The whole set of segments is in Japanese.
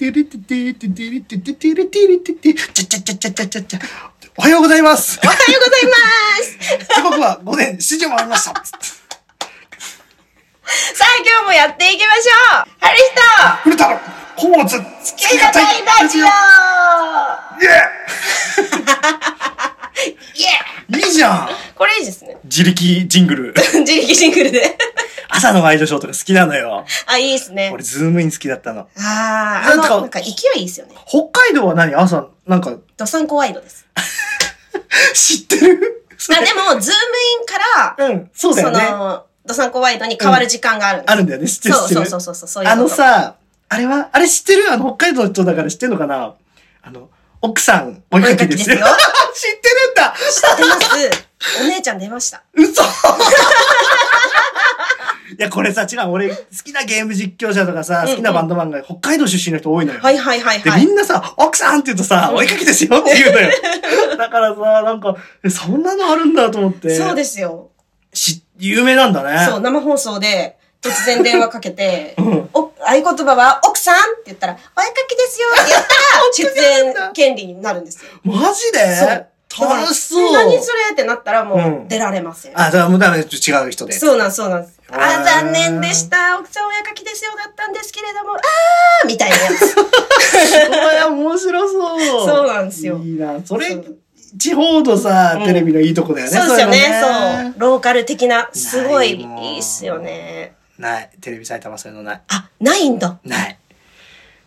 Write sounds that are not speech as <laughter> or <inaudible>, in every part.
てリテてデてリテててリテリテてチャチャチャチャチャチャチャ。おはようございますおはようございます時刻は午前7時を回りましたさあ、今日もやっていきましょうハリスト古田の宝物月がたいラジオイエーイエーいいじゃんこれいいですね。自力ジングル。自力ジングルで。朝のワイドショーとか好きなのよ。あ、いいですね。俺、ズームイン好きだったの。あー、あなんかの、なんか勢いいいですよね。北海道は何？朝、なんか、ドサンコワイドです。<laughs> 知ってる？あ、でも、ズームインから、うん、そうだよね。その、ドサンコワイドに変わる時間があるんです。あるんだよね、知ってる。そうそうそうそう、そういうあの、さ、あれは、あれ知ってる？あの、北海道の人だから知ってるのかな？あの、奥さん、お絵かきですよ。<laughs> 知ってるんだ知ってます。お姉ちゃん出ました。嘘い <laughs> や、これさ、違う、俺、好きなゲーム実況者とかさ、好きなバンドマンが北海道出身の人多いのよ。はいはいはいで、はい。みんなさ、奥さんって言うとさ、お絵かきですよって言うのよ。<laughs> だからさ、なんか、えそんなのあるんだと思って。そうですよ。し、有名なんだね。そう、生放送で、突然電話かけて、<laughs> うんお、合言葉は、奥さんって言ったら、お絵かきですよって言ったら、<laughs> 出演権利になるんですよ。マジで？そう楽しそう。え何それ？ってなったらもうんう出られません。あ、だからもうダメ、違う人で。そうなんそうなんです。あ、残念でした。奥さんお絵かきですよだったんですけれども、あーみたいなやつ。<laughs> お前面白そう。そうなんですよいいな。それ地方のさ、うんテレビのいいとこだよね。そうですよね。そう。ローカル的な、すごいいいっすよね。ない。テレビ埼玉そういうのない。あ、ないんだ。ない。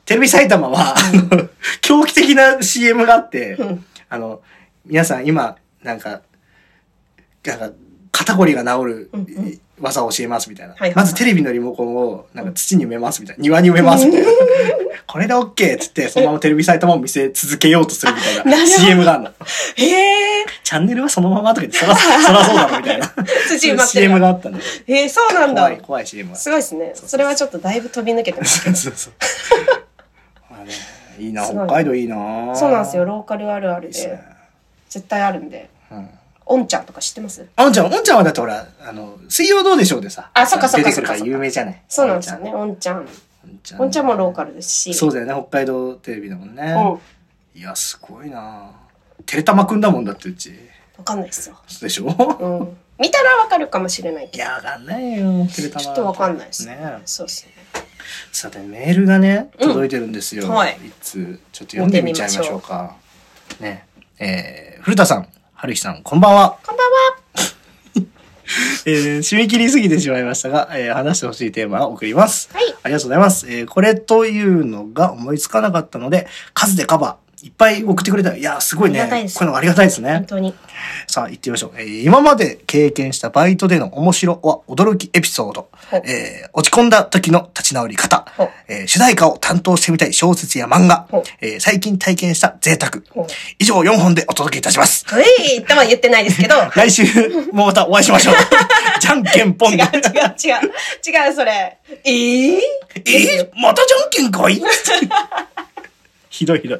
テレビ埼玉は、あの、狂気的な CM があって、うんあの、皆さん今、なんか、なんか、肩こりが治る技を教えますみたいな。まずテレビのリモコンを、なんか土に埋めますみたいな。庭に埋めますみたいな。これで OK って言って、そのままテレビ埼玉を見せ続けようとするみたいな <laughs> CM があるの。へえ。チャンネルはそのままとか言って、そら、そらそうだろみたいな。土埋まってる CM があったんで。へえ、そうなんだ怖い、。怖い CM が。すごいですね。それはちょっとだいぶ飛び抜けてます。そうそうそう。まあね、いいな、北海道いいな。そうなんですよ。。ローカルあるあるで。絶対あるんで。うん。おんちゃんとか知ってます？あんちゃん、おんちゃんはだってほら、あの、水曜どうでしょうでさ。あそっかそっか出てくるから有名じゃない。そうなんですよね。おんちゃん。おんちゃん。もローカルですし。そうだよね、北海道テレビだもんね。うん。いや、すごいなテレタマくんだもんだってうち。わかんないですよ。でしょ？うん。見たらわかるかもしれないけど。いや、わかんないよ、テレタマ。ちょっとわかんないですね。そうですね。さて、メールがね、うん届いてるんですよ。はいいつ、ちょっと読んでみちゃいましょうか。ね。えー、古田さん、春日さん、こんばんは。こんばんは。<laughs> えー締め切りすぎてしまいましたが、えー話してほしいテーマを送ります。はいありがとうございます。えーこれというのが思いつかなかったので、数でカバー。いっぱい送ってくれた。いやー、すごいね。ありがたいですこういうのありがたいですね本。当に。さあ、行ってみましょう。えー今まで経験したバイトでの面白は驚きエピソード。えー落ち込んだ時の立ち直り方。えー主題歌を担当してみたい小説や漫画。えー最近体験した贅沢。以上4本でお届けいたします。はい、とは言ってないですけど。<laughs> 来週もまたお会いしましょう。<laughs> じゃんけんぽん違う違う違う。違う、それ。えー、えー、またじゃんけんかい？ひどいひどい。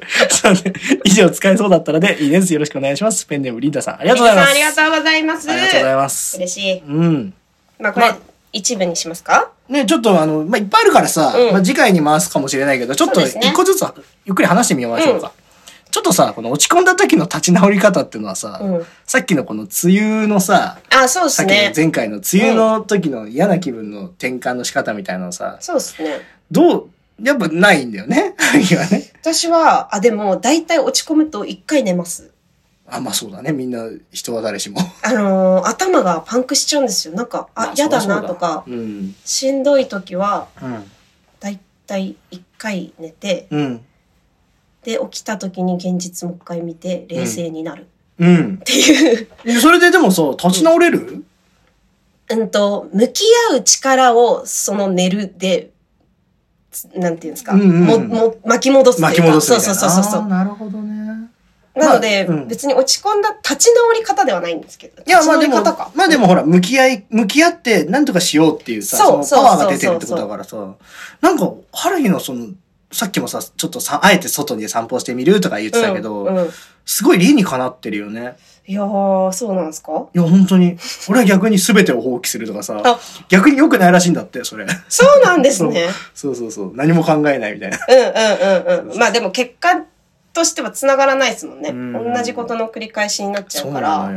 <laughs> 以上使えそうだったのでいいです。よろしくお願いします。ペンネームリンダさん。ありがとうございます。ありがとうございます。ありがとうございます。嬉しい。うん。まあ、これ、まあ一部にしますか？ね、ちょっとあの、まあ、いっぱいあるからさ、うんまあ、次回に回すかもしれないけど、ちょっと一個ずつゆっくり話してみましょうか。ちょっとさ、この落ち込んだ時の立ち直り方っていうのはさ、うんさっきのこの梅雨のさ、あ、そうでさっきのすね。前回の梅雨の時の嫌な気分の転換の仕方みたいなのさ、そうですね。どう、やっぱないんだよね。<laughs> いやね。私は、あ、でも、大体落ち込むと一回寝ます。あ、まあそうだね。みんな、人は誰しも。あのー頭がパンクしちゃうんですよ。なんか、あ、嫌だなとか、うん。しんどい時は、うん。大体一回寝て、うん。で、起きた時に現実もう一回見て、冷静になる。うんっ。ていう、えそれででもさ、立ち直れる、うんと、向き合う力を、その寝るで、つなんていうんですか、うんうんも、も、巻き戻すというか。巻き戻すみたいな。そうそうそうそうなるほどね。なので、まあうん別に落ち込んだ立ち直り方ではないんですけど。いや、まあでもまあでもほら、向き合い、向き合って何とかしようっていうさ、そうそのパワーが出てるってことだからさ、なんか、春日のその、さっきもさ、ちょっとさ、あえて外に散歩してみるとか言ってたけど、うんうんすごい理にかなってるよね。いやー、そうなんですか？いや、本当に。俺は逆に全てを放棄するとかさあ、逆に良くないらしいんだって、それ。そうなんですね。<laughs> そうそうそう。何も考えないみたいな。うんうんうんうん。まあでも結果としては繋がらないですもんね。うん同じことの繰り返しになっちゃそううから。っ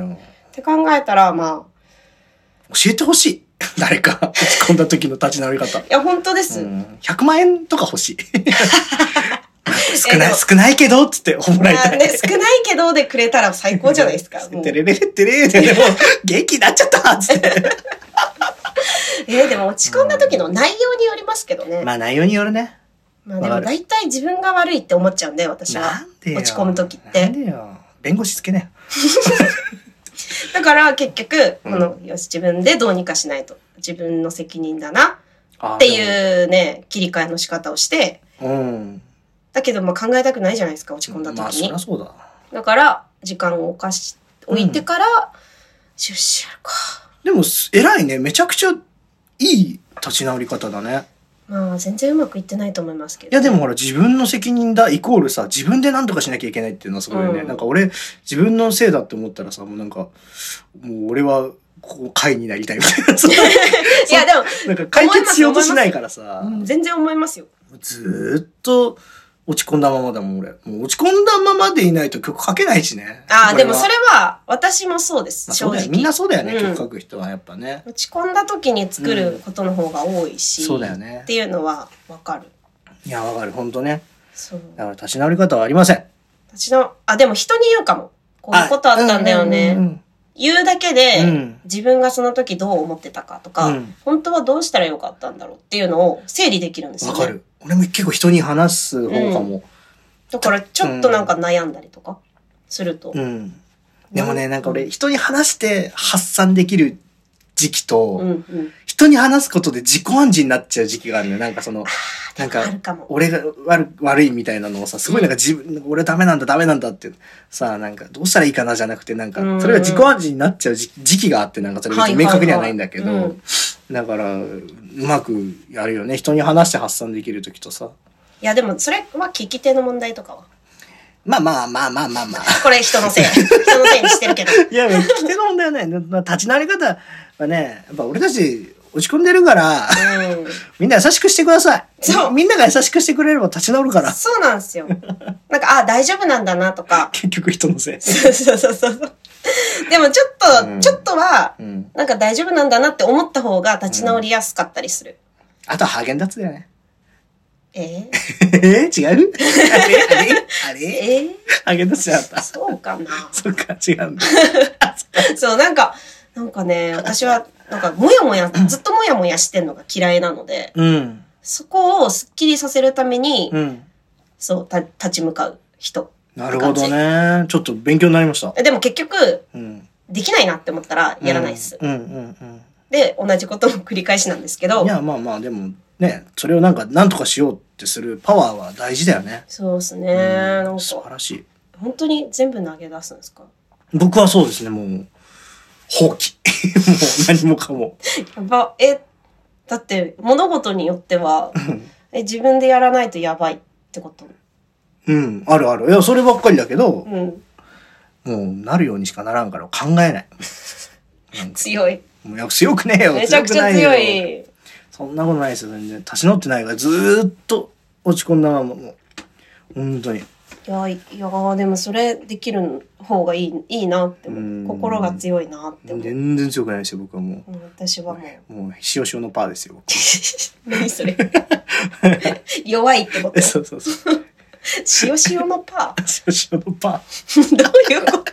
て考えたら、まあ、教えてほしい。<laughs> 誰か、落ち込んだ時の立ち直り方。いや、本当です。うん100万円とか欲しい。<laughs> <laughs> 少ない、少ないけど、つってもらいたい。まあね、少ないけどでくれたら最高じゃないですか？てれれれってれーで、でも、元気になっちゃったつって。えーでも落ち込んだ時の内容によりますけどね。まあ内容によるね。まあでも大体自分が悪いって思っちゃうんで、私なは。落ち込む時っなんて。でよ。弁護士つけね <laughs> だから結局、うんこの、よし、自分でどうにかしないと。自分の責任だな。っっていうね、切り替えの仕方をして、うん。だけどまあ考えたくないじゃないですか、落ち込んだまあ時に。そりゃそうだ。だから、時間を置かし、置いてから、シュッシュやるか。でも、す偉いね。めちゃくちゃいい立ち直り方だね。まあ、全然うまくいってないと思いますけど。いやでもほら自分の責任だイコールさ自分で何とかしなきゃいけないっていうのはすごいよね、うんなんか俺自分のせいだって思ったらさもうなんかもう俺はこう会になりたいみたいな <laughs> いや、でも、<laughs> なんか解決しようとしないからさうん全然思いますよ。ずーっと落ち込んだままだもん俺もう落ち込んだままでいないと曲書けないしねああ、でもそれれは、私もそうです、まあ、正直。みんなそうだよね、うん曲書く人はやっぱね落ち込んだ時に作ることの方が多いし、そうだよねっていうのはわかる。いやわかるほんとねそう。だから立ち直り方はありません私の、あ、でも人に言うかも。こういうことあったんだよね。うんうんうん言うだけで、うん自分がその時どう思ってたかとか、うん本当はどうしたらよかったんだろうっていうのを整理できるんですよね。わかる。俺も結構人に話す方かも。だからちょっとなんか悩んだりとかすると。うん。でもね、なんか俺、人に話して発散できる時期と、うんうん。人に話すことで自己暗示になっちゃう時期があるのよ。なんかその、なんか俺が悪悪いみたいなのをさ、すごいなんか自分、俺ダメなんだ、ダメなんだって、さ、なんかどうしたらいいかなじゃなくて、なんかうん、それが自己暗示になっちゃう時時期があって、なんかそれ別に明確にはないんだけはいはいはいど、だから、うまくやるよね。人に話して発散できる時とさ。いやでもそれは聞き手の問題とかは。まあまあまあまあまあまあ。これ人のせい。<laughs> 人のせいにしてるけど。いや、聞き手の問題はね、立ち直り方はね、やっぱ俺たち落ち込んでるから、うん。みんな優しくしてください。そうみんなが優しくしてくれれば立ち直るから。そうなんですよ。<laughs> なんか、あ、大丈夫なんだなとか。結局人のせい。そうそうそうそう。でもちょっと、うんちょっとは、うん。なんか大丈夫なんだなって思った方が立ち直りやすかったりする。あとはハーゲンダッツだよね。ええー、違う？あれ？あれ？あー、れ？えー、ハーゲンダッツじゃなかった。そうかな。そっか、違うんだ。<laughs> そう、なんか、なんかね、私は、なんか、もやもや、ずっともやもやしてんのが嫌いなので、うん。そこをスッキリさせるために、うん。そう、た、立ち向かう人。なるほどね。ちょっと勉強になりました。えでも結局、うん。できないなって思ったらやらないっす。うんうんで、同じことの繰り返しなんですけうどん。い、や、まあまあ、でも、ね、それをなんか、なんとかしようってするパワーは大事だよね。そうですね。なんか、素晴らしい。本当に全部投げ出すんですか？僕はそうですね、もう、放棄。もう何もかも。やば、え、だって物事によっては、え、自分でやらないとやばいってこと？うん、あるある。いや、そればっかりだけど、うん。もう、なるようにしかならんから考えない。強い。もう強くねえよ。めちゃくちゃ強い。そんなことないですよ、全然。立ち直ってないから、ずーっと落ち込んだまま、もう、本当に。いや、いやーでもそれできる方がいい、いいなって。心が強いなって思う。全然強くないですよ、僕はもうん私はもう。う。もう、塩塩のパーですよ。僕 <laughs> 何それ <laughs> 弱いってこと？<laughs> そうそうそう。塩塩のパ塩塩のパーどういうこと？ー。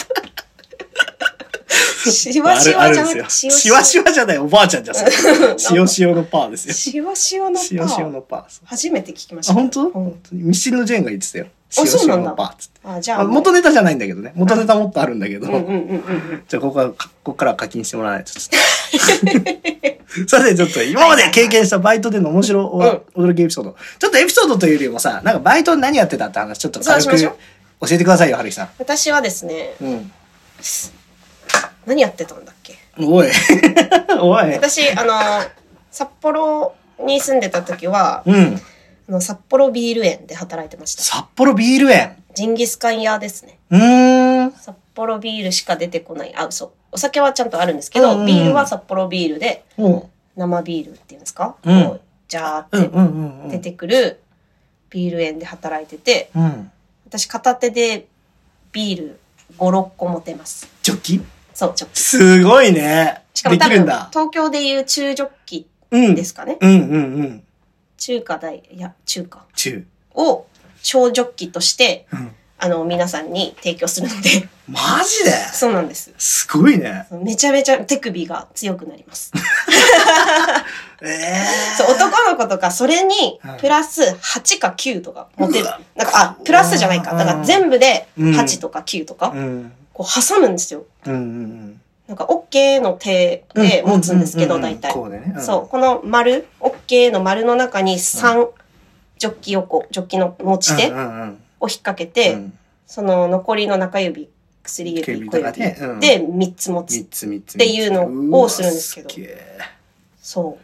しわしわじゃなしわしわじゃない、おばあちゃんじゃん。塩塩のパーですよ。しわしわのパ塩塩ーのパー。初めて聞きましあ、た。本当？うん本当にミスチルのジェーンが言ってたよ。あそう塩なんだっつって。あ、じゃあ。あ元ネタじゃないんだけどね。元ネタもっとあるんだけど。じゃあ、ここは、ここからは課金してもらわないと。<laughs> さて、ちょっと、今まで経験したバイトでの面白お、驚きエピソード。ちょっとエピソードというよりもさ、なんかバイト何やってたって話、ちょっと軽く教えてくださいよ、はるきさん。私はですね、うん。何やってたんだっけ？おい。<laughs> おい。私、あの、札幌に住んでた時は、うん。あの、札幌ビール園で働いてました。札幌ビール園。ジンギスカン屋ですね。うーん。札幌ビールしか出てこない。あ、嘘。お酒はちゃんとあるんですけど、うんビールは札幌ビールで、うん。生ビールっていうんですか、うんジャーって。出てくるビール園で働いてて、うん。私片手でビール5、6個持てます。ジョッキ？そう、ちょっと。すごいね。でしかも多分。東京でいう中ジョッキうん。ですかね。うんうんうん。中華大、いや、中華中。を小ジョッキとして、うん。あの、皆さんに提供するので、マジで？そうなんです。すごいね。めちゃめちゃ手首が強くなります。<laughs> ええそう、男の子とか、それにうん、プラス8か9とか持てる。なんか、あ、プラスじゃないか。だから全部で8とか9とか、うん。こう挟むんですよ。うんうんなんか、OK の手うん。で持つんですけど、大体。こうでね。そう、この丸、OK の丸の中に3、ジョッキをこう、ジョッキの持ち手を引っ掛けて、うんその残りの中指、薬指、小指でうんで3つ持つ。っていうのをするんですけどそ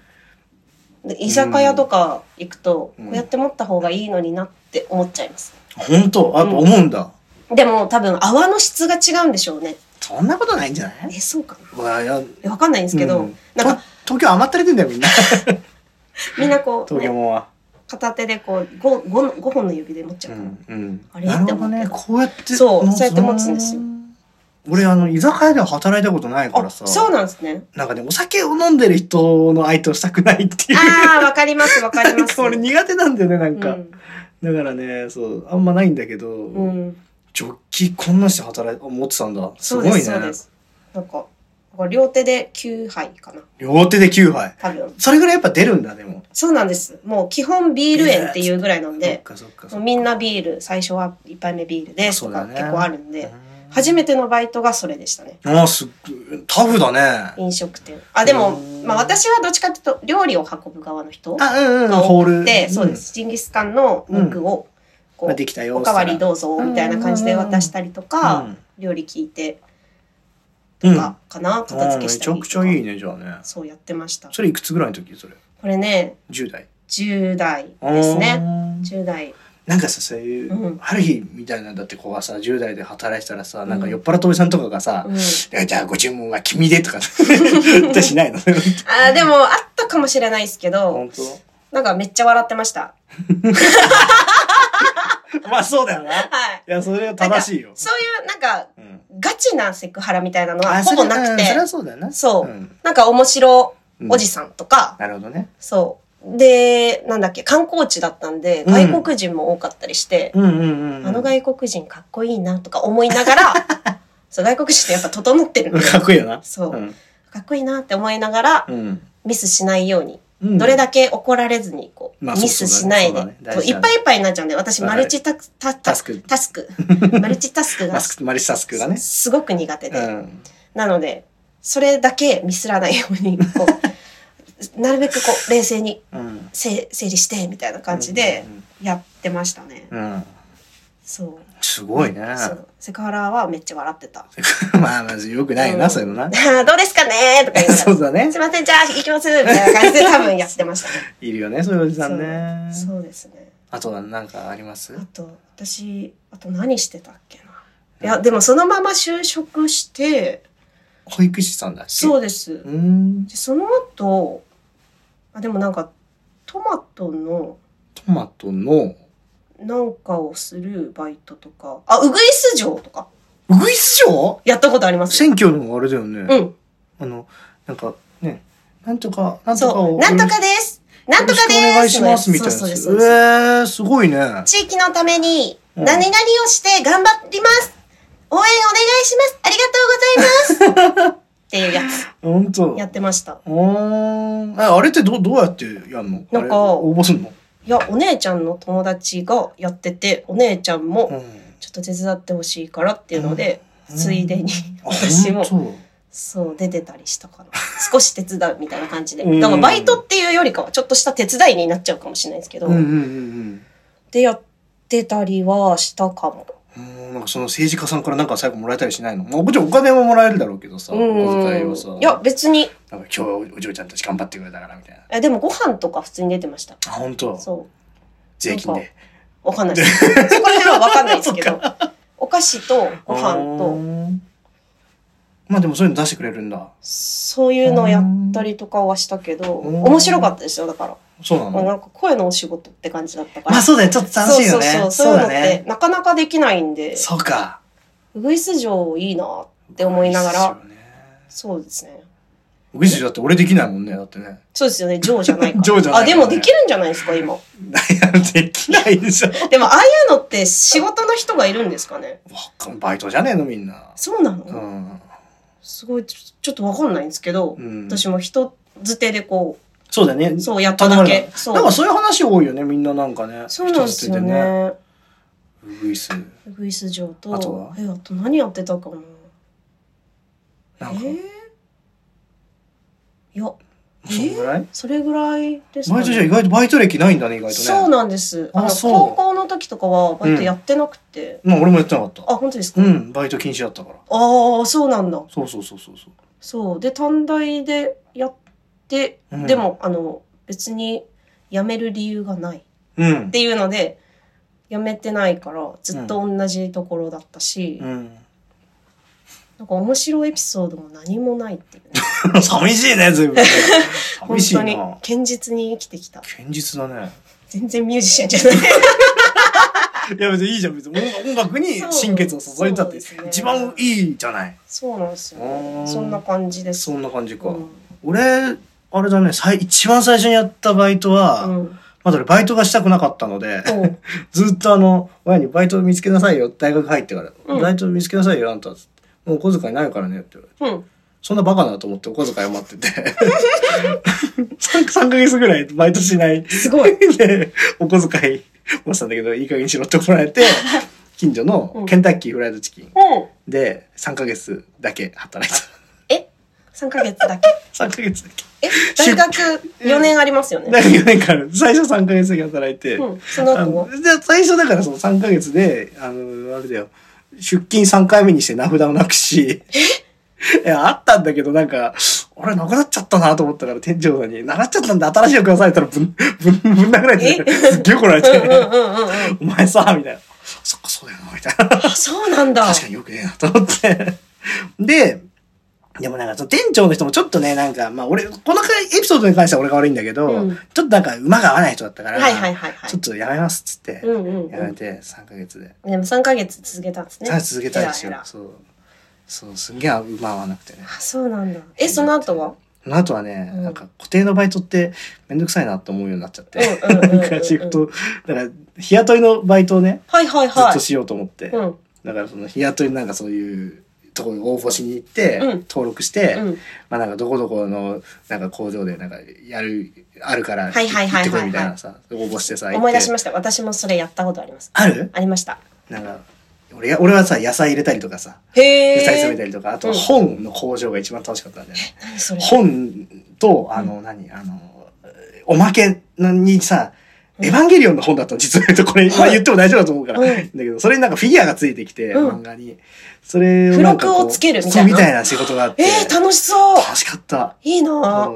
う。で居酒屋とか行くと、うんこうやって持った方がいいのになって思っちゃいます。本当？やっぱ思うんだ。でも多分泡の質が違うんでしょうね。そんなことないんじゃない？え、そうかわいやわかんないんですけど、うんなんかと東京甘ったれてんだよみんな。<laughs> みんなこう、<laughs> 東京ねもは。片手でこう 5, 5, の5本の指で持っちゃうから。うんうん。あれなるほどね。って思こうやって。そうそうやって持つんですよ。俺、あの、居酒屋では働いたことないからあ、さ。そうなんですね。なんかね、お酒を飲んでる人の相手をしたくないっていう。ああ、わかります、わかります。<laughs> か俺苦手なんだよね、なんか。うん。だからね、そう、あんまないんだけど、うん。ジョッキこんなして働い、持ってたんだ。すごいね。そうです。なんか、両手で9杯かな。両手で9杯。多分。それぐらいやっぱ出るんだ、でも。そうなんです。もう基本ビール園っていうぐらいなんで。みんなビール、最初は1杯目ビールですとか結構あるんで、うん初めてのバイトがそれでしたね。ああ、すっタフだね。飲食店。あ、でもうん、まあ私はどっちかっていうと、料理を運ぶ側の人あ、うんうん、がホール。そうでん。す。ジンギスカンの肉を、こまあう、できたよ。おかわりどうぞ、みたいな感じで渡したりとか、うん料理聞いて、うんとか、かな、片付けしたりめちゃくちゃいいね。ね、じゃあね。そうやってました。それいくつぐらいの時それ？これね、10代。10代ですね。あー10代。なんかさ、そういう、うん春日みたいなんだって子がさ、10代で働いてたらさ、なんか酔っ払ったおじさんとかがさ、うん。じゃあご注文は君でとか、<laughs> ってしないのあーでも、あったかもしれないですけど、本当？なんかめっちゃ笑ってました。<laughs> まあそうだよな。いはい。や、それは正しいよ。そういう、なんか、うんガチなセクハラみたいなのはあほぼなくてそれうんそれは、そうだよな。そううんなんか面白おじさんとか、なるほどね。そう。で、なんだっけ、観光地だったんで、うん外国人も多かったりして。あの外国人かっこいいなとか思いながら、<laughs> そう、外国人ってやっぱ整ってるかっこいいよな。そううん。かっこいいなって思いながら、うん。ミスしないように、うんどれだけ怒られずに、こう、まあミスしないで、そうだねそうだねそう大事だねいっぱいいっぱいになっちゃうんで、私、マルチタスタタスクタスク。マルチタスクがマスク、マリスタスクがね。すごく苦手で。うん。なので、それだけミスらないように、こう、<laughs> なるべくこう、冷静にうん。せ整理して、みたいな感じでやってましたね。うん。そう。すごいね。そう。セクハラはめっちゃ笑ってた。<laughs> まあ、まずよくないな、うんそういうのな。<laughs> どうですかね？とか言 <laughs> そうだねすい。ません、じゃあ行きますみたいな感じで多分やってましたね。いるよね、そういうおじさんね。そうですね。あとは何かあります？あと、私、あと何してたっけな？いや、でもそのまま就職して、保育士さんだっけ？そうです。でその後、あ、でもなんか、トマトのトマトの、なんかをするバイトとか、あ、ウグイス城とか、ウグイス城？やったことあります。選挙のあれだよね。うん。あの、なんか、ね、なんとか、なんとか。を。なんとかです。なんとかです。お願いします、みたいな。そうそうですえ。ー、すごいね。地域のためにうん何々をして頑張ります。応援お願いします。ありがとうございます。<laughs> っていうやほんとつ。やってました。うーん。え、あれってどう、どうやってやんの？なんか応募すんの？いや、お姉ちゃんの友達がやってて、お姉ちゃんもうん。ちょっと手伝ってほしいからっていうので、うんついでにあ私も、そう、出てたりしたかな。少し手伝うみたいな感じで。うんだからバイトっていうよりかは、ちょっとした手伝いになっちゃうかもしれないですけど、うんうんうんでやってたりはしたかも。うん。うんなんかその政治家さんからなんか最後もらえたりしないの？まあもちろんお金ももらえるだろうけどさ、おうん小遣いはさ。いや、別に、なんか今日お嬢ちゃんたち頑張ってくれたからみたいな。えでもご飯とか普通に出てました。あ、本当？そう。税金で。わかんないです。そこら辺はわかんないですけど。<laughs> お菓子とご飯と、と。まあでもそういうの出してくれるんだ。そういうのをやったりとかはしたけど、うん面白かったですよ、だから。そうなのまあなんか声のお仕事って感じだったから。まあそうだよ、ちょっと楽しいよね。そうそうそう。そういうのって、なかなかできないんで、そうか。ウグイス城いいなって思いながら、そうですよね。ウグイス城だって俺できないもんね、だってね。そうですよね、城じゃないから。<laughs> 城じゃないあ、でもできるんじゃないですか、今。いや、できないでしょ。でも、ああいうのって仕事の人がいるんですかねわかんバイトじゃねえの、みんな。そうなの、うん。すごい、ちょっとわかんないんですけど、うん私も人づてでこそうだね。う、そうやっただけ。そう。なんかそういう話多いよね、みんななんかね。そうなんですよね。ウグイス。ウグイス城と、あとは？え、あと何やってたかななんか、えー？いや、そのぐらい？それぐらいですバイトじゃ意外とバイト歴ないんだね、意外とね。そうなんです。あの、高校の時とかはバイトやってなくて。まあ俺もやってなかった。あ、本当ですか、うん、バイト禁止だったから。ああ、そうなんだ。そうそうそうそうそう。そう。で、短大でやって、うんでも、あの、別に辞める理由がないっうん。ていうので、辞めてないから、ずっと同じところだったし、うん。なんか面白いエピソードも何もないっていうね。<laughs> 寂しいね、随分。本 <laughs> 寂しい当にな。、堅実に生きてきた。堅実だね。全然ミュージシャンじゃない。いや別にいいじゃん、別に音楽に心血を注いだってね一番いいじゃない。そうなんですよ、そんな感じです。そんな感じか。うん俺、あれだね、さい一番最初にやったバイトは、うん。まだ俺バイトがしたくなかったので、<laughs> ずっとあの、親にバイト見つけなさいよ、大学入ってから。うんバイト見つけなさいよ、あんた。もうお小遣いないからね、って言われて。うん。そんなバカだと思ってお小遣い余ってて。<laughs> 3, 3ヶ月ぐらいバイトしない。すごい。<laughs> で、お小遣い持ってたんだけど、いい加減にしろって怒られて、近所のケンタッキーフライドチキンうん。で3ヶ月だけ働いた。え ?3 ヶ月だけ <laughs> 3ヶ月だけ。え大学4年ありますよね。大学4年間、最初3ヶ月だけ働いて、うん。そのあ後は？のじゃあ最初だからその3ヶ月で、あの、あれだよ、出勤3回目にして名札をなくし、<laughs> いや、あったんだけど、なんか、俺なくなっちゃったなと思ったから、店長さんに、なくなっちゃったんで新しいのくださいって言ったら、ぶん、ぶん、ぶん殴られて、え？すっげえ怒られて。お前さ、みたいな。そっか、そうだよな、みたいな。あ、そうなんだ。確かによくねえな、と思って。で、でもなんか、その店長の人もちょっとね、なんか、まあ俺、このエピソードに関しては俺が悪いんだけど、うんちょっとなんか馬が合わない人だったから、はいはいはいはいちょっとやめますっつって、うんうんうん。やめて3ヶ月で。でも3ヶ月続けたんですね。さあ続けたいですよそう。そう、すんげえ馬合わなくてね。あ、そうなんだ。え、その後は？その後はね、うんなんか固定のバイトってめんどくさいなって思うようになっちゃって。うんうんうんうんうんなんかシフト、だから日雇いのバイトをね、はいはいずっはい。としようと思って。うん。だからその日雇いのなんかそういうところに応募しに行って、うん登録して、うん。まあなんかどこどこのなんか工場でなんかやる、あるからはいはいはいはいはい行ってこいみたいなさ、応募してさ、し思い出しました。私もそれやったことあります。ある？ありました。なんか、俺や俺はさ、野菜入れたりとかさ、へ野菜詰めえ。たりとか、あとうん本の工場が一番楽しかったんだよね。何それ？本と、あの、何、あの、おまけにさ、エヴァンゲリオンの本だったの、実は言うとこれ、まあ言っても大丈夫だと思うから。うんだけど、それになんかフィギュアがついてきて、うん漫画に。それを付録をつけるみたいなみたいな仕事があって。えー、楽しそう。楽しかった。いいな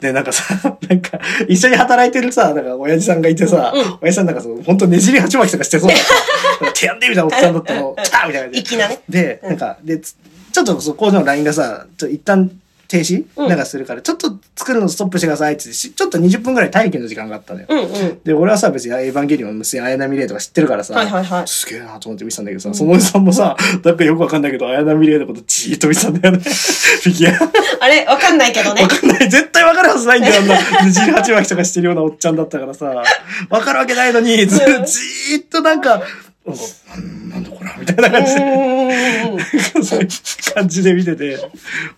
で、なんかさ、<laughs> なんか、一緒に働いてるさ、なんか、親父さんがいてさ、うん親父さんなんかそう、本当ねじり鉢巻きとかしてそう <laughs> な、手やんでみたいなおっさんだったの、<laughs> 来たみたいな粋なね。で、なんか、で、つちょっとそこの LINE がさ、ちょ一旦停止、うんなんかするから、ちょっと作るのストップしてくださいってしちょっと20分ぐらい待機の時間があったのよ。うんうん。で、俺はさ、別にエヴァンゲリオンの娘、綾波レイとか知ってるからさ、はいはいはい。すげえなと思って見てたんだけどさ、そのおじさんもさ、なんかよくわかんないけど、綾波レイのことじーっと見てたんだよね。フィギュア。あれ？わかんないけどねわ。かんない。絶対わかるはずないんだよ、あんな。ねじり鉢巻きとかしてるようなおっちゃんだったからさ。わかるわけないのに、ず、じうんーっとなんか、なんかなんだこれみたいなう感じで、ーん。そういう感じで見てて、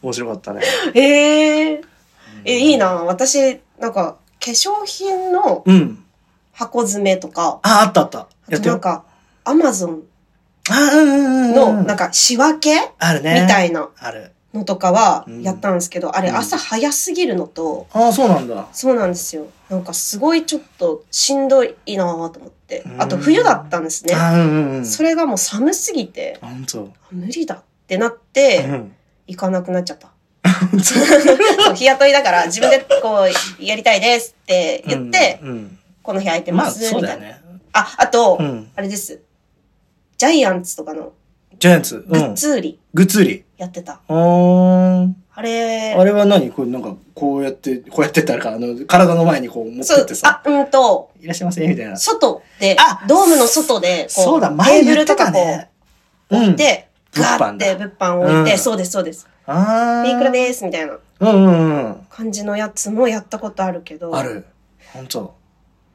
面白かったね。えええ、いいな私、なんか、化粧品のうん。箱詰めとか、あ、あったあった。あ。となんか、アマゾンあ、うんうんうん。の、なんか、仕分けあるね。みたいなある。のとかはうんやったんですけど、あれうん朝早すぎるのと、ああ、そうなんだ。そうなんですよ。なんかすごいちょっとしんどいなぁと思ってう。んあと冬だったんですね。あうんうんうん。それがもう寒すぎて。無理だってなっうて、ん。行かなくなっちゃった。<laughs> 日雇いだから自分でこう、やりたいですって言って、うんうんこの日空いてまあ、ます、みたいな。そうだよね。あ、あと、うん。あれです。ジャイアンツとかのジャイアンツ。グうん。ッズ売りグッズ売り。やってた。あー。あれ、あれは何？これなんか、こうやって、こうやってったらか、あの、体の前にこう持ってって、さ、あ、うんと、いらっしゃいませ、みたいな。外であ、ドームの外で、こそうだ、テ前ーブルとか言ってたね。うん。で、物販だガーって物販置いて、うんそうです、そうです。あー。いくらです、みたいなうんうんうん。感じのやつもやったことあるけど、ある。ほんと。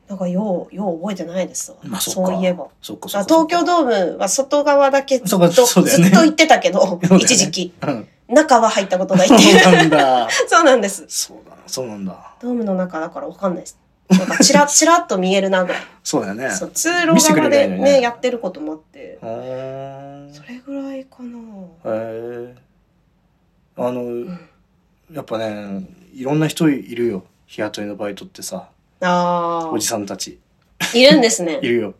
なんかよう、よう覚えてないですわ。まあ、そういえば。そっかそっか。東京ドームは外側だけずっと、ねずっと行ってたけど、<laughs> ね一時期。うん。中は入ったことないってそういう。<laughs> なんだ。<laughs> そうなんです。そうだな、そうなんだ。ドームの中だからわかんないです。なんかチラッチラッと見えるなぐらい。そうだよね。そう、通路側でねね、やってることもあって。それぐらいかな。へえ。あの、やっぱね、いろんな人いるよ。日雇いのバイトってさ、あおじさんたち。あ、いるんですね <laughs> い。るよ。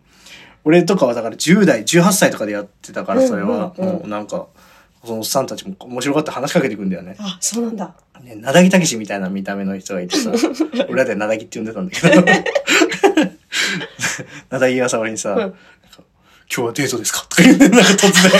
俺とかはだから10代、18歳とかでやってたから、それは、もうなんか、そのおっさんたちも面白がって話しかけてくんだよね。あ、そうなんだ。ね、なだぎたけしみたいな見た目の人がいてさ、<laughs> 俺らでなだぎって呼んでたんだけど、<laughs> なだぎがさ、俺にさ、うん今日はデートですか？とか言って、なんか突然。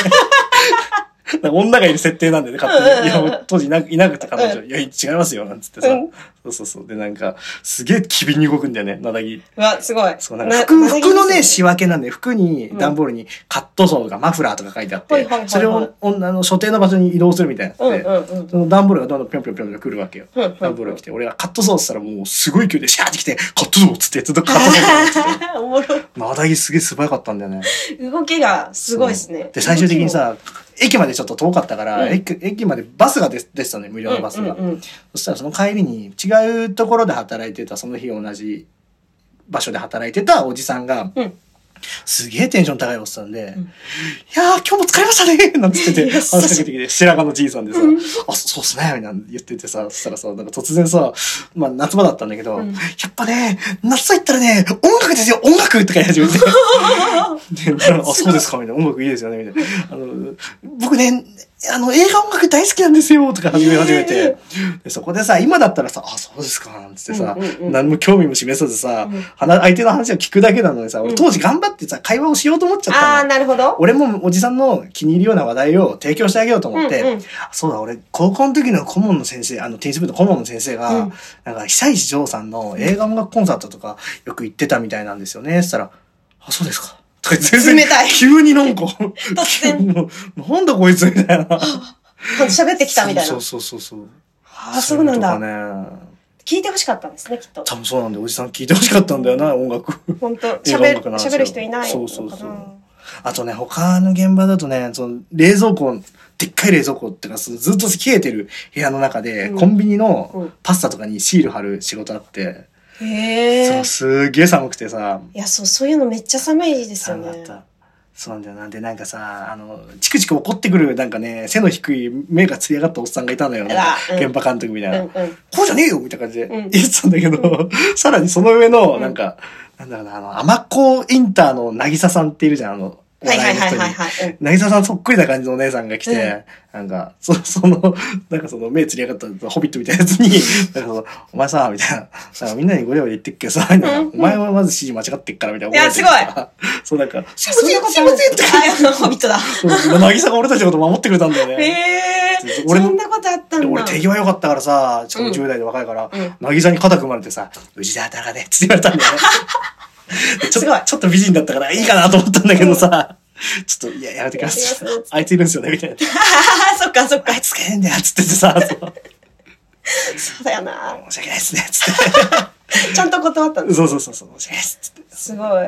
<laughs> なんか女がいる設定なんでね、勝手に。いや、当時いなくいなくて彼女、いや、違いますよ、なんつってさ。うんそうそうそう。で、なんか、すげえ機敏に動くんだよね、なだぎ。うわ、すごい。そう、なんか服、な服のね、し仕分けなんで、服に、段ボールにカットソーとかマフラーとか書いてあってそれを、女の所定の場所に移動するみたいなうんやつで、うんうん。その段ボールがどんどんぴょんぴょんぴょんぴょん来るわけよ。段ボールが来て、俺がカットソーしたらもうすごい勢いでシャーって来て、カットソーっつってずっとカットソーって <laughs> って。なだぎすげえ素早かったんだよね。動きがすごいですね。で、最終的にさ、駅までちょっと遠かったから、うん。駅駅までバスが出出てたのよ、無料のバスが。うんうんうん。そしたらその帰りに違うところで働いてた、その日同じ場所で働いてたおじさんが、うんすげえテンション高いおっさんで、んいやー、今日も疲れましたね <laughs> なんつってて、話しかけてきて、白髪のじいさんでさ、うんあ、そうっすねみたいな言っててさ、そしたらさ、なんか突然さ、まあ夏場だったんだけど、うんやっぱね、夏と言ったらね、音楽ですよ、音楽とか言い始めて。<laughs> であ、そうですかみたいな。音楽いいですよねみたいな。あの、僕ね、あの、映画音楽大好きなんですよとか始め始めて。でそこでさ、今だったらさ、あ、そうですかなんつってさ、うんうんうん何も興味も示さずさ、うん話相手の話を聞くだけなのにさ、うん俺当時頑張ってさ、会話をしようと思っちゃったああ、の。なるほど。俺もおじさんの気に入るような話題を提供してあげようと思って、うんうんあそうだ、俺、高校の時の顧問の先生、あの、テニス部の顧問の先生が、うんなんか、久石譲さんの映画音楽コンサートとかよく行ってたみたいなんですよね。そしたら、あ、そうですか。冷たい急になんか、突然 <laughs> なんだこいつみたいな。喋ってきたみたいなそう。そうそうそう。ああ、そうなんだ。聞いてほしかったんですね、きっと。多分そうなんで、おじさん聞いてほしかったんだよな、音楽。本当喋る、る人いない。そうそうそうあとね、他の現場だとね、その、冷蔵庫、でっかい冷蔵庫っていうか、ずっと冷えてる部屋の中で、うんコンビニうんのパスタとかにシール貼る仕事あって、へえそう、。すっげえ寒くてさ、いや、そう、そういうのめっちゃ寒いですよね。寒かった。そうなんだよな。で、なんかさ、あの、チクチク怒ってくる、なんかね、背の低い目がつり上がったおっさんがいたのよ。なんか現場監督みたいな。うんうん。こうじゃねえよみたいな感じでうん言ってたんだけど、さらにその上の、うんなんか、なんだろうな、あの、甘子インターのなぎささんっているじゃん、あの、はいはいはいはいはい。うんなぎささんそっくりな感じのお姉さんが来て、なんか、そ、<laughs> その、なんかその目つり上がったホビットみたいなやつに、<laughs> なんかお前さ、みたいな、さみんなにゴリゴリ言ってっけどさ、みたいなうんお前はまず指示間違ってっから、みたいな。いやすごいそう、なんか、すいません、すすいませんってかあ、ホビットだ。そうなぎさが俺たちのこと守ってくれたんだよへね。え。俺のそんなことあったんだ。で俺手際良かったからさ、ちょっとうん10代で若いから、うんなぎさに肩組まれてさ、うちで働かねえって言われたんだよね。<laughs> <laughs> でちょっと美人だったからいいかなと思ったんだけどさ、ちょっと、いや、やめてください。あいついるんですよね、みたいな。あ <laughs> そっかそっかあ。いつつけんだよ、つっててさ、そうだよな。申し訳ないですね、つって。<laughs> ちゃんと断ったんです。そうそうそうそう、申し訳ないです、つって。すごい。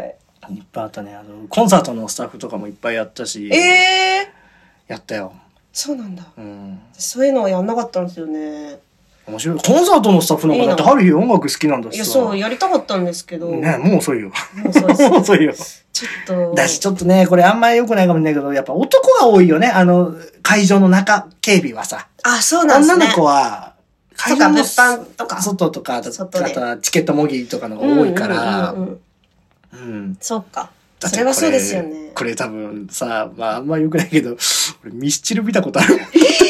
いっぱいあったね。あの、コンサートのスタッフとかもいっぱいやったし、ええ。やったよ。そうなんだ。うん。そういうのはやんなかったんですよね。面白い。コンサートのスタッフなんかだって、いいな春日音楽好きなんだしさ。いや、そう、やりたかったんですけど。ね、もう遅いよ。もう遅い <laughs> よ。ちょっと。だし、ちょっとね、これあんまり良くないかもしれないけど、やっぱ男が多いよね。あの、会場の中、警備はさ。あ、そうなんですね。女の子は、会場のとか外とか、あと外であとはチケット模擬とかのが多いから、うん。そうか。それはそうですよね。これ多分さ、まああんま良くないけど、俺ミスチル見たことある。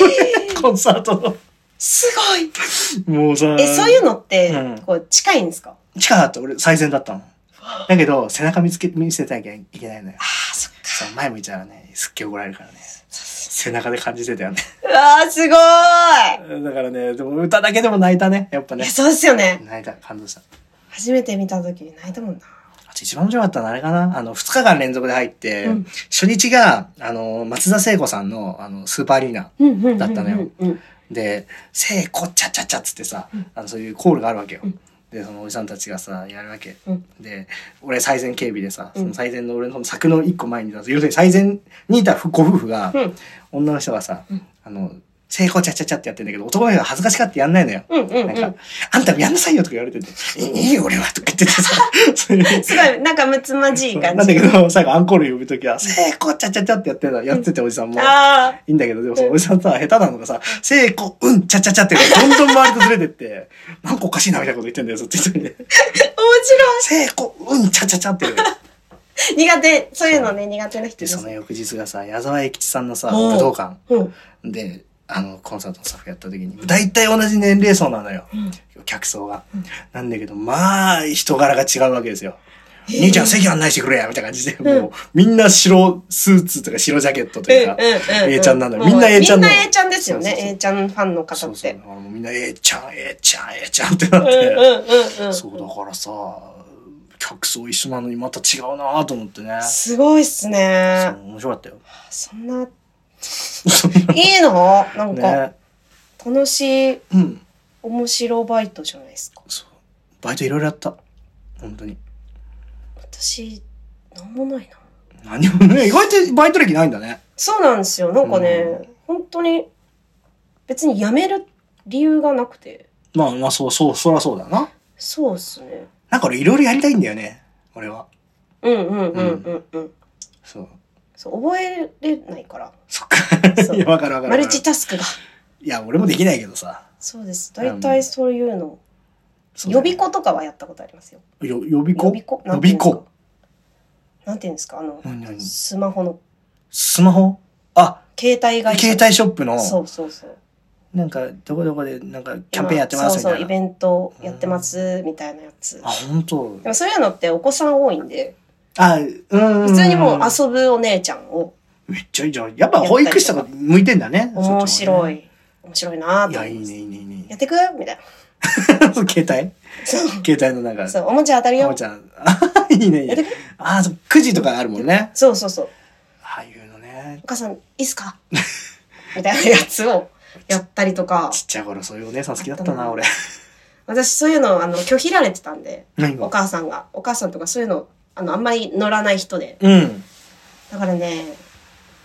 <laughs> コンサートの。すごい。もうさ、え、そういうのってうん、こう、近いんですか？近かった。俺最善だったの。わだけど、背中見つけ、見せなきゃいけないのよ。ああ、そっか。そう、前向いたらね、すっげえ怒られるからね。背中で感じてたよね。うわー、すごーい。だからね、でも歌だけでも泣いたね、やっぱね。そうですよね。泣いた、感動した。初めて見た時に泣いたもんな。あと一番面白かったのはあれかな？あの、二日間連続で入って、うん初日が、あの、松田聖子さんの、あの、スーパーアリーナ。だったのようん。で、聖子ちゃちゃちゃっつってさ、あの、そういうコールがあるわけよ。で、そのおじさんたちがさ、やるわけ。うんで、俺最前警備でさ、うんその最前の俺のその柵の一個前に要するに最前にいたご夫婦が、うん女の人がさ、うんあの、聖子ちゃちゃちゃってやってんだけど、男の人が恥ずかしがってやんないのよ。うんうんなんか。、あんたもやんなさいよとか言われてて、いい俺はとか言っててさ、すごい、なんかむつまじい感じなん。だけど、最後アンコール呼ぶときは、聖子ちゃちゃちゃってやってた、やってておじさんも。ああいいんだけど、でもそのおじさんさ、下手なのがさ、聖子、うん、ちゃちゃちゃって、どんどん周りとずれてって、なんかおかしいなみたいなこと言ってんだよ、ずっと一人で。面白聖子、うん、ちゃちゃちゃって。苦手、そういうのね、苦手な人で、その翌日がさ、矢沢永吉さんのさ、武道館うん。で、あの、コンサートのスタッフやった時に、大体同じ年齢層なのよ。うん客層が。なんだけど、まあ、人柄が違うわけですよ。兄ちゃん席案内してくれやみたいな感じで、もう、みんな白スーツとか白ジャケットというか、A ちゃんなんだよ。みんな A ちゃんなの。みんな A ちゃんですよねそうそう。そう A ちゃんファンの方そうそう。ってだ。からもうみんな A ちゃん、A ちゃん、A ちゃんってなっうんうんて。うんうん。そう、だからさ、客層一緒なのにまた違うなと思ってね。すごいっすそね。う面白かったよ。そんな、<laughs> いいの？なんか、ね。楽しい、うん。面白バイトじゃないですか。そう。バイトいろいろやった。本当に。私、なんもないな。何もね、意外とバイト歴ないんだね。そうなんですよ。なんかね、う本当に、別に辞める理由がなくて。まあまあそうそう、そりゃそうだな。そうっすね。なんか俺いろいろやりたいんだよね。俺は。うんうんうんうんうん。そう。そう、覚えれないから。そっか。そういや、わかるわかるマル。チタスクが。いや、俺もできないけどさ。そうです。大体そういうの。そうだね予備校とかはやったことありますよ。よ予備校？予備校？予備校。なんていうんですか？あの、何？何？スマホの、スマホ？あ、携帯会社。携帯ショップの、そうそうそう。なんか、どこどこで、なんか、キャンペーンやってますみそうそう、イ。ベントやってます、みたいなやつ。あ、本当。でもそういうのってお子さん多いんで、あ、うん。普通にもう遊ぶお姉ちゃんを、めっちゃいいじゃん。やっぱ保育士とか向いてんだね。面白い。い、面白いなぁいや、いいね、い。いいね、いいねやってく？みたいな。<laughs> 携帯？携帯のなんか、そう、おもちゃ当たるよおも。ちゃ <laughs> いいね、いいね。あ、そう、9時とかあるもんね。そうそうそう。ああいうのねお。母さん、いいっすか？<laughs> みたいなやつをやったりとか、ちっちゃい頃そういうお姉さん好きだったな、俺。私そういうの、あの、拒否られてたんで、お母さんが。お母さんとかそういうの、あの、あんまり乗らない人で。うん。だからね、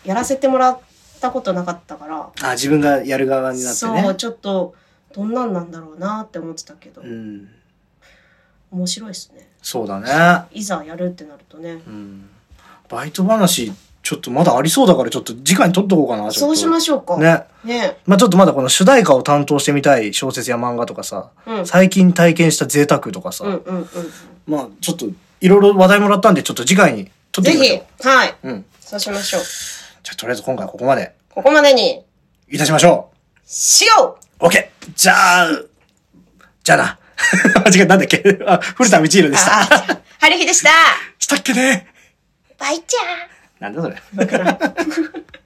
やらせてもらったことなかったから、あ、自分がやる側になってね。そう、ちょっと、どんなんなんだろうなって思ってたけど、うん。面白いですね。そうだね。いざやるってなるとね。うん。バイト話、ちょっとまだありそうだから、ちょっと次回に撮っとこうかな、そうしましょうか。ね。ね。まあちょっとまだこの主題歌を担当してみたい小説や漫画とかさ、うん。最近体験した贅沢とかさ、うんうんうん。まあちょっといろいろ話題もらったんで、ちょっと次回に撮ってぜひみましょう。、はい。うん。そうしましょう。じゃあとりあえず今回はここまでここまでに、いたしましょしよう。OK! じゃあ、じゃあな。<laughs> 間違え、なんだっけ？あ、古田道弘うでした。あ、ハリヒでしたしたっけねバイちゃんなんだそれ。<laughs>